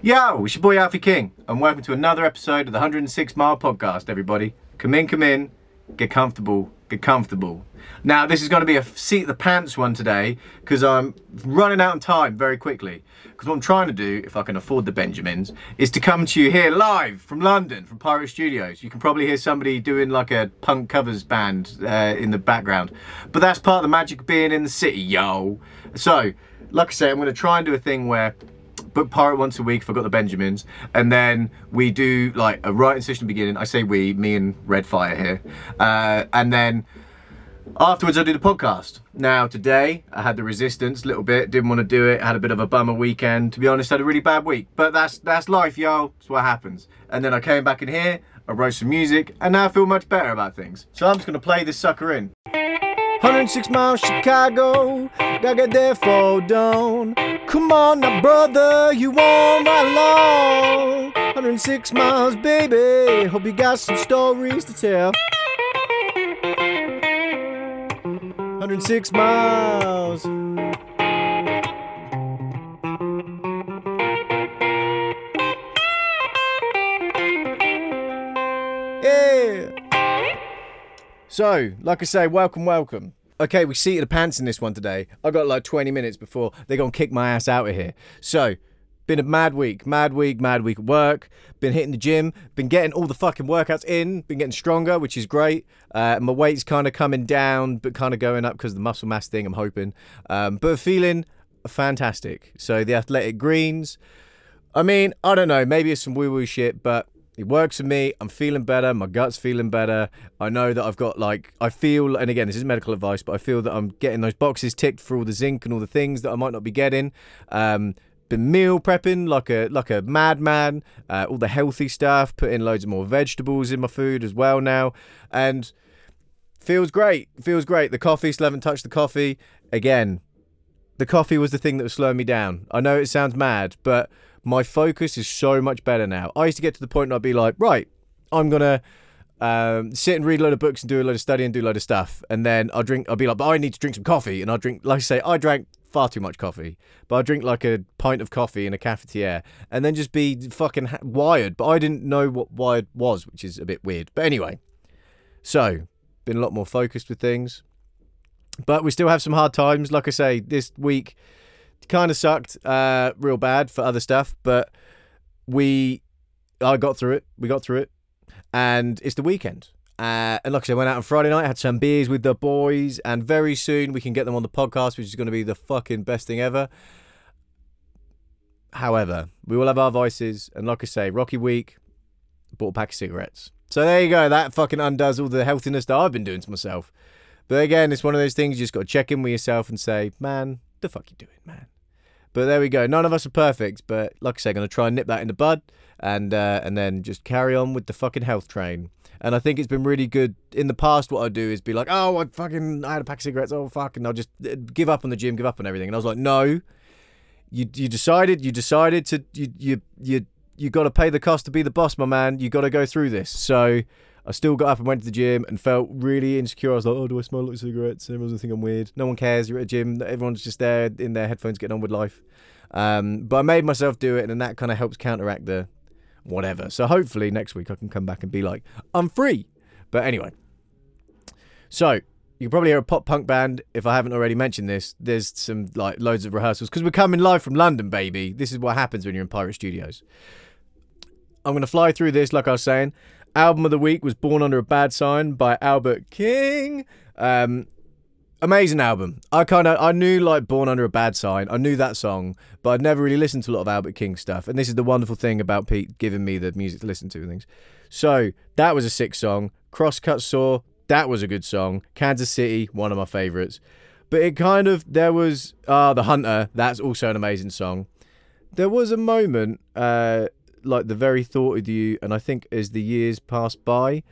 Yo, it's your boy Alfie King, and welcome to another episode of the 106 Mile Podcast, everybody. Come in, come in, get comfortable, get comfortable. Now, this is going to be a seat the pants one today, because I'm running out of time very quickly. Because what I'm trying to do, if I can afford the Benjamins, is to come to you here live from London, from Pirate Studios. You can probably hear somebody doing like a punk covers band uh, in the background. But that's part of the magic of being in the city, yo. So, like I say, I'm going to try and do a thing where book pirate once a week if I've got the Benjamins, and then we do like a writing session beginning. I say we, me and Redfire here, uh, and then afterwards I do the podcast. Now today I had the resistance a little bit, didn't want to do it, had a bit of a bummer weekend. To be honest, had a really bad week, but that's that's life, yo. That's what happens. And then I came back in here, I wrote some music, and now I feel much better about things. So I'm just gonna play this sucker in. 106 miles Chicago, gotta get there for dawn. Come on now, brother, you won't ride along. 106 miles, baby, hope you got some stories to tell. 106 miles. So, like I say, welcome, welcome. Okay, we seated the pants in this one today. I got like 20 minutes before they're gonna kick my ass out of here. So, been a mad week, mad week, mad week at work. Been hitting the gym, been getting all the fucking workouts in, been getting stronger, which is great. Uh, my weight's kind of coming down, but kind of going up because of the muscle mass thing. I'm hoping, um, but feeling fantastic. So the athletic greens. I mean, I don't know. Maybe it's some woo woo shit, but it works for me. I'm feeling better. My gut's feeling better. I know that I've got like I feel, and again, this is medical advice, but I feel that I'm getting those boxes ticked for all the zinc and all the things that I might not be getting. Um, been meal prepping like a like a madman. Uh, all the healthy stuff. Putting loads of more vegetables in my food as well now, and feels great. Feels great. The coffee still haven't touched the coffee again. The coffee was the thing that was slowing me down. I know it sounds mad, but my focus is so much better now. I used to get to the point where I'd be like, right, I'm gonna um, sit and read a load of books and do a load of study and do a load of stuff, and then I'll drink. I'll be like, but I need to drink some coffee, and I'll drink. Like I say, I drank far too much coffee, but I drink like a pint of coffee in a cafetiere, and then just be fucking ha- wired. But I didn't know what wired was, which is a bit weird. But anyway, so been a lot more focused with things, but we still have some hard times. Like I say, this week kind of sucked, uh, real bad for other stuff, but we, I got through it. We got through it, and it's the weekend. Uh, and like I said, went out on Friday night, had some beers with the boys, and very soon we can get them on the podcast, which is going to be the fucking best thing ever. However, we will have our vices, and like I say, Rocky Week, bought a pack of cigarettes. So there you go. That fucking undoes all the healthiness that I've been doing to myself. But again, it's one of those things you just got to check in with yourself and say, man, the fuck you doing, man? But there we go. None of us are perfect, but like I say, I'm going to try and nip that in the bud, and uh, and then just carry on with the fucking health train. And I think it's been really good. In the past, what I do is be like, oh, I fucking I had a pack of cigarettes. Oh fuck, and I'll just uh, give up on the gym, give up on everything. And I was like, no, you you decided, you decided to you you you you got to pay the cost to be the boss, my man. You got to go through this. So. I still got up and went to the gym and felt really insecure. I was like, oh, do I smell like cigarettes? Everyone's gonna think I'm weird. No one cares. You're at a gym. Everyone's just there in their headphones getting on with life. Um, but I made myself do it, and that kind of helps counteract the whatever. So hopefully next week I can come back and be like, I'm free. But anyway, so you probably hear a pop punk band if I haven't already mentioned this. There's some like loads of rehearsals because we're coming live from London, baby. This is what happens when you're in Pirate Studios. I'm gonna fly through this, like I was saying. Album of the week was Born Under a Bad Sign by Albert King. Um, amazing album. I kind of I knew like Born Under a Bad Sign. I knew that song, but I'd never really listened to a lot of Albert King stuff. And this is the wonderful thing about Pete giving me the music to listen to and things. So that was a sick song. Crosscut Saw, that was a good song. Kansas City, one of my favorites. But it kind of there was uh The Hunter, that's also an amazing song. There was a moment, uh, like the very thought of you, and I think as the years passed by,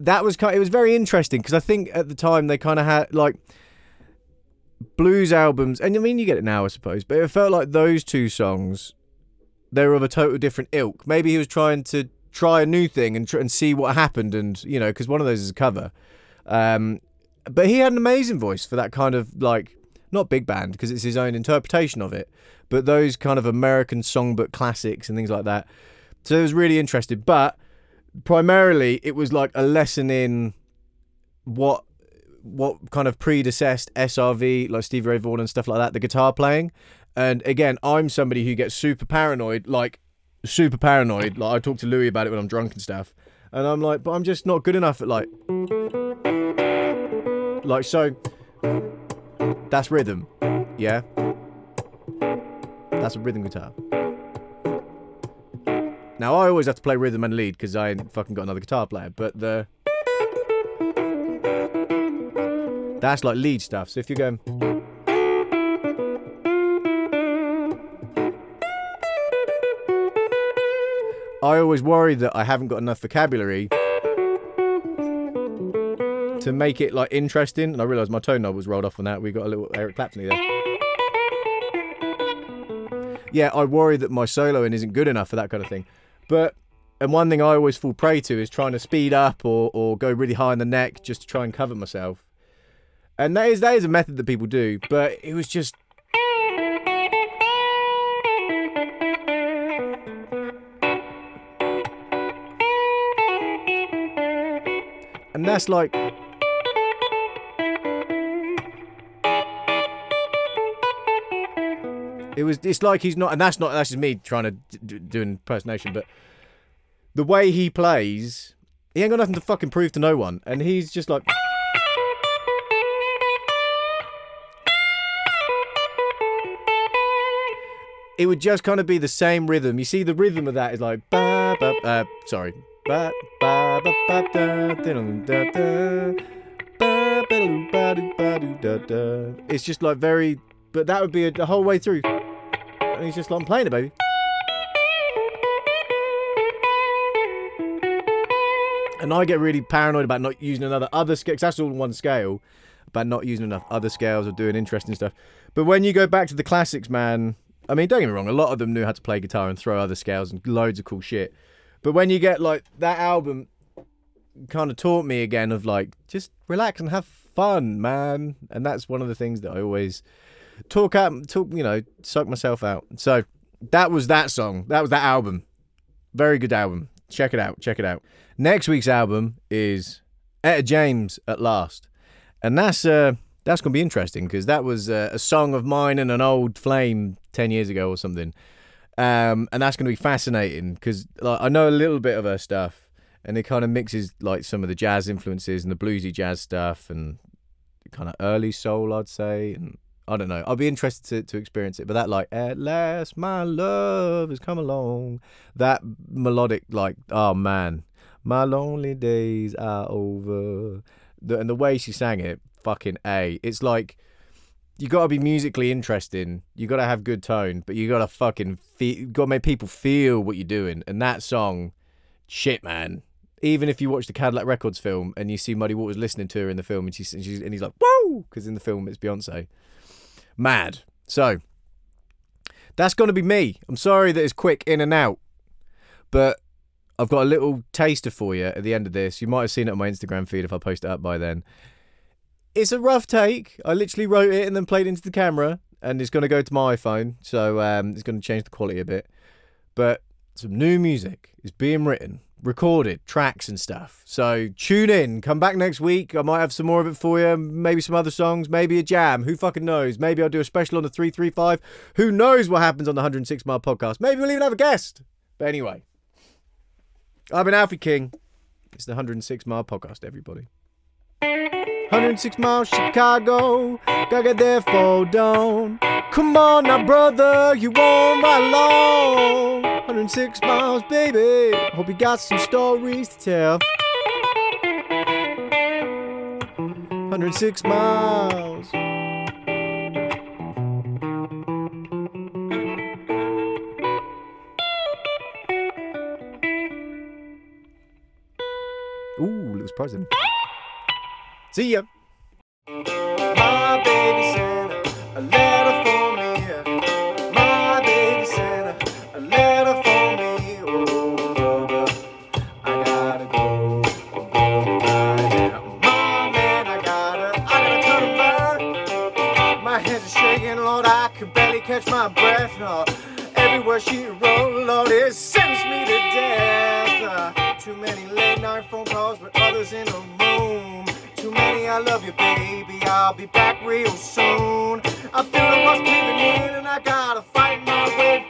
that was kind. Of, It was very interesting because I think at the time they kind of had like blues albums, and I mean you get it now, I suppose, but it felt like those two songs they were of a total different ilk. Maybe he was trying to try a new thing and tr- and see what happened, and you know, because one of those is a cover. Um, but he had an amazing voice for that kind of like not big band because it's his own interpretation of it, but those kind of American songbook classics and things like that. So it was really interested, but primarily it was like a lesson in what what kind of predecessed SRV like Stevie Ray Vaughan and stuff like that, the guitar playing. And again, I'm somebody who gets super paranoid, like super paranoid. Like I talk to Louis about it when I'm drunk and stuff, and I'm like, but I'm just not good enough at like, like so. That's rhythm, yeah. That's a rhythm guitar. Now I always have to play rhythm and lead because I ain't fucking got another guitar player. But the that's like lead stuff. So if you're going. I always worry that I haven't got enough vocabulary to make it like interesting. And I realised my knob was rolled off on that. We got a little Eric Clapton there. Yeah, I worry that my soloing isn't good enough for that kind of thing. But and one thing I always fall prey to is trying to speed up or, or go really high in the neck just to try and cover myself. And that is that is a method that people do, but it was just And that's like It was. It's like he's not, and that's not. That's just me trying to d- do an impersonation. But the way he plays, he ain't got nothing to fucking prove to no one, and he's just like. It would just kind of be the same rhythm. You see, the rhythm of that is like ba ba. Uh, sorry, ba ba ba ba da da da da. It's just like very, but that would be a, the whole way through. And he's just like, I'm playing it, baby. And I get really paranoid about not using another other scale, that's all one scale, about not using enough other scales or doing interesting stuff. But when you go back to the classics, man, I mean, don't get me wrong, a lot of them knew how to play guitar and throw other scales and loads of cool shit. But when you get like that album, kind of taught me again of like just relax and have fun, man. And that's one of the things that I always talk out, talk, you know, suck myself out. So that was that song. That was that album. Very good album. Check it out. Check it out. Next week's album is Etta James at last, and that's uh that's gonna be interesting because that was uh, a song of mine and an old flame ten years ago or something. Um, and that's gonna be fascinating because like, I know a little bit of her stuff, and it kind of mixes like some of the jazz influences and the bluesy jazz stuff and kind of early soul, I'd say, and I don't know. I'll be interested to, to experience it. But that like at last my love has come along. That melodic like oh man, my lonely days are over. The, and the way she sang it, fucking a. It's like you got to be musically interesting. You got to have good tone, but you got to fucking feel. Got to make people feel what you're doing. And that song, shit, man. Even if you watch the Cadillac Records film and you see Muddy Waters listening to her in the film, and she's, and, she's, and he's like, "Whoa!" because in the film it's Beyonce mad. So that's going to be me. I'm sorry that it's quick in and out, but I've got a little taster for you at the end of this. You might have seen it on my Instagram feed if I post it up by then. It's a rough take. I literally wrote it and then played it into the camera, and it's going to go to my iPhone, so um, it's going to change the quality a bit. But some new music is being written recorded tracks and stuff. So tune in. Come back next week. I might have some more of it for you. Maybe some other songs. Maybe a jam. Who fucking knows? Maybe I'll do a special on the 335. Who knows what happens on the 106 Mile podcast? Maybe we'll even have a guest. But anyway, I've been Alfie King. It's the 106 Mile podcast, everybody. 106 miles Chicago, gotta get there for dawn. Come on now, brother, you won't ride along. 106 miles, baby. Hope you got some stories to tell. 106 miles. Ooh, surprise then. See ya. many late night phone calls with others in the room. Too many, I love you, baby. I'll be back real soon. I feel the what's giving in, and I gotta fight my way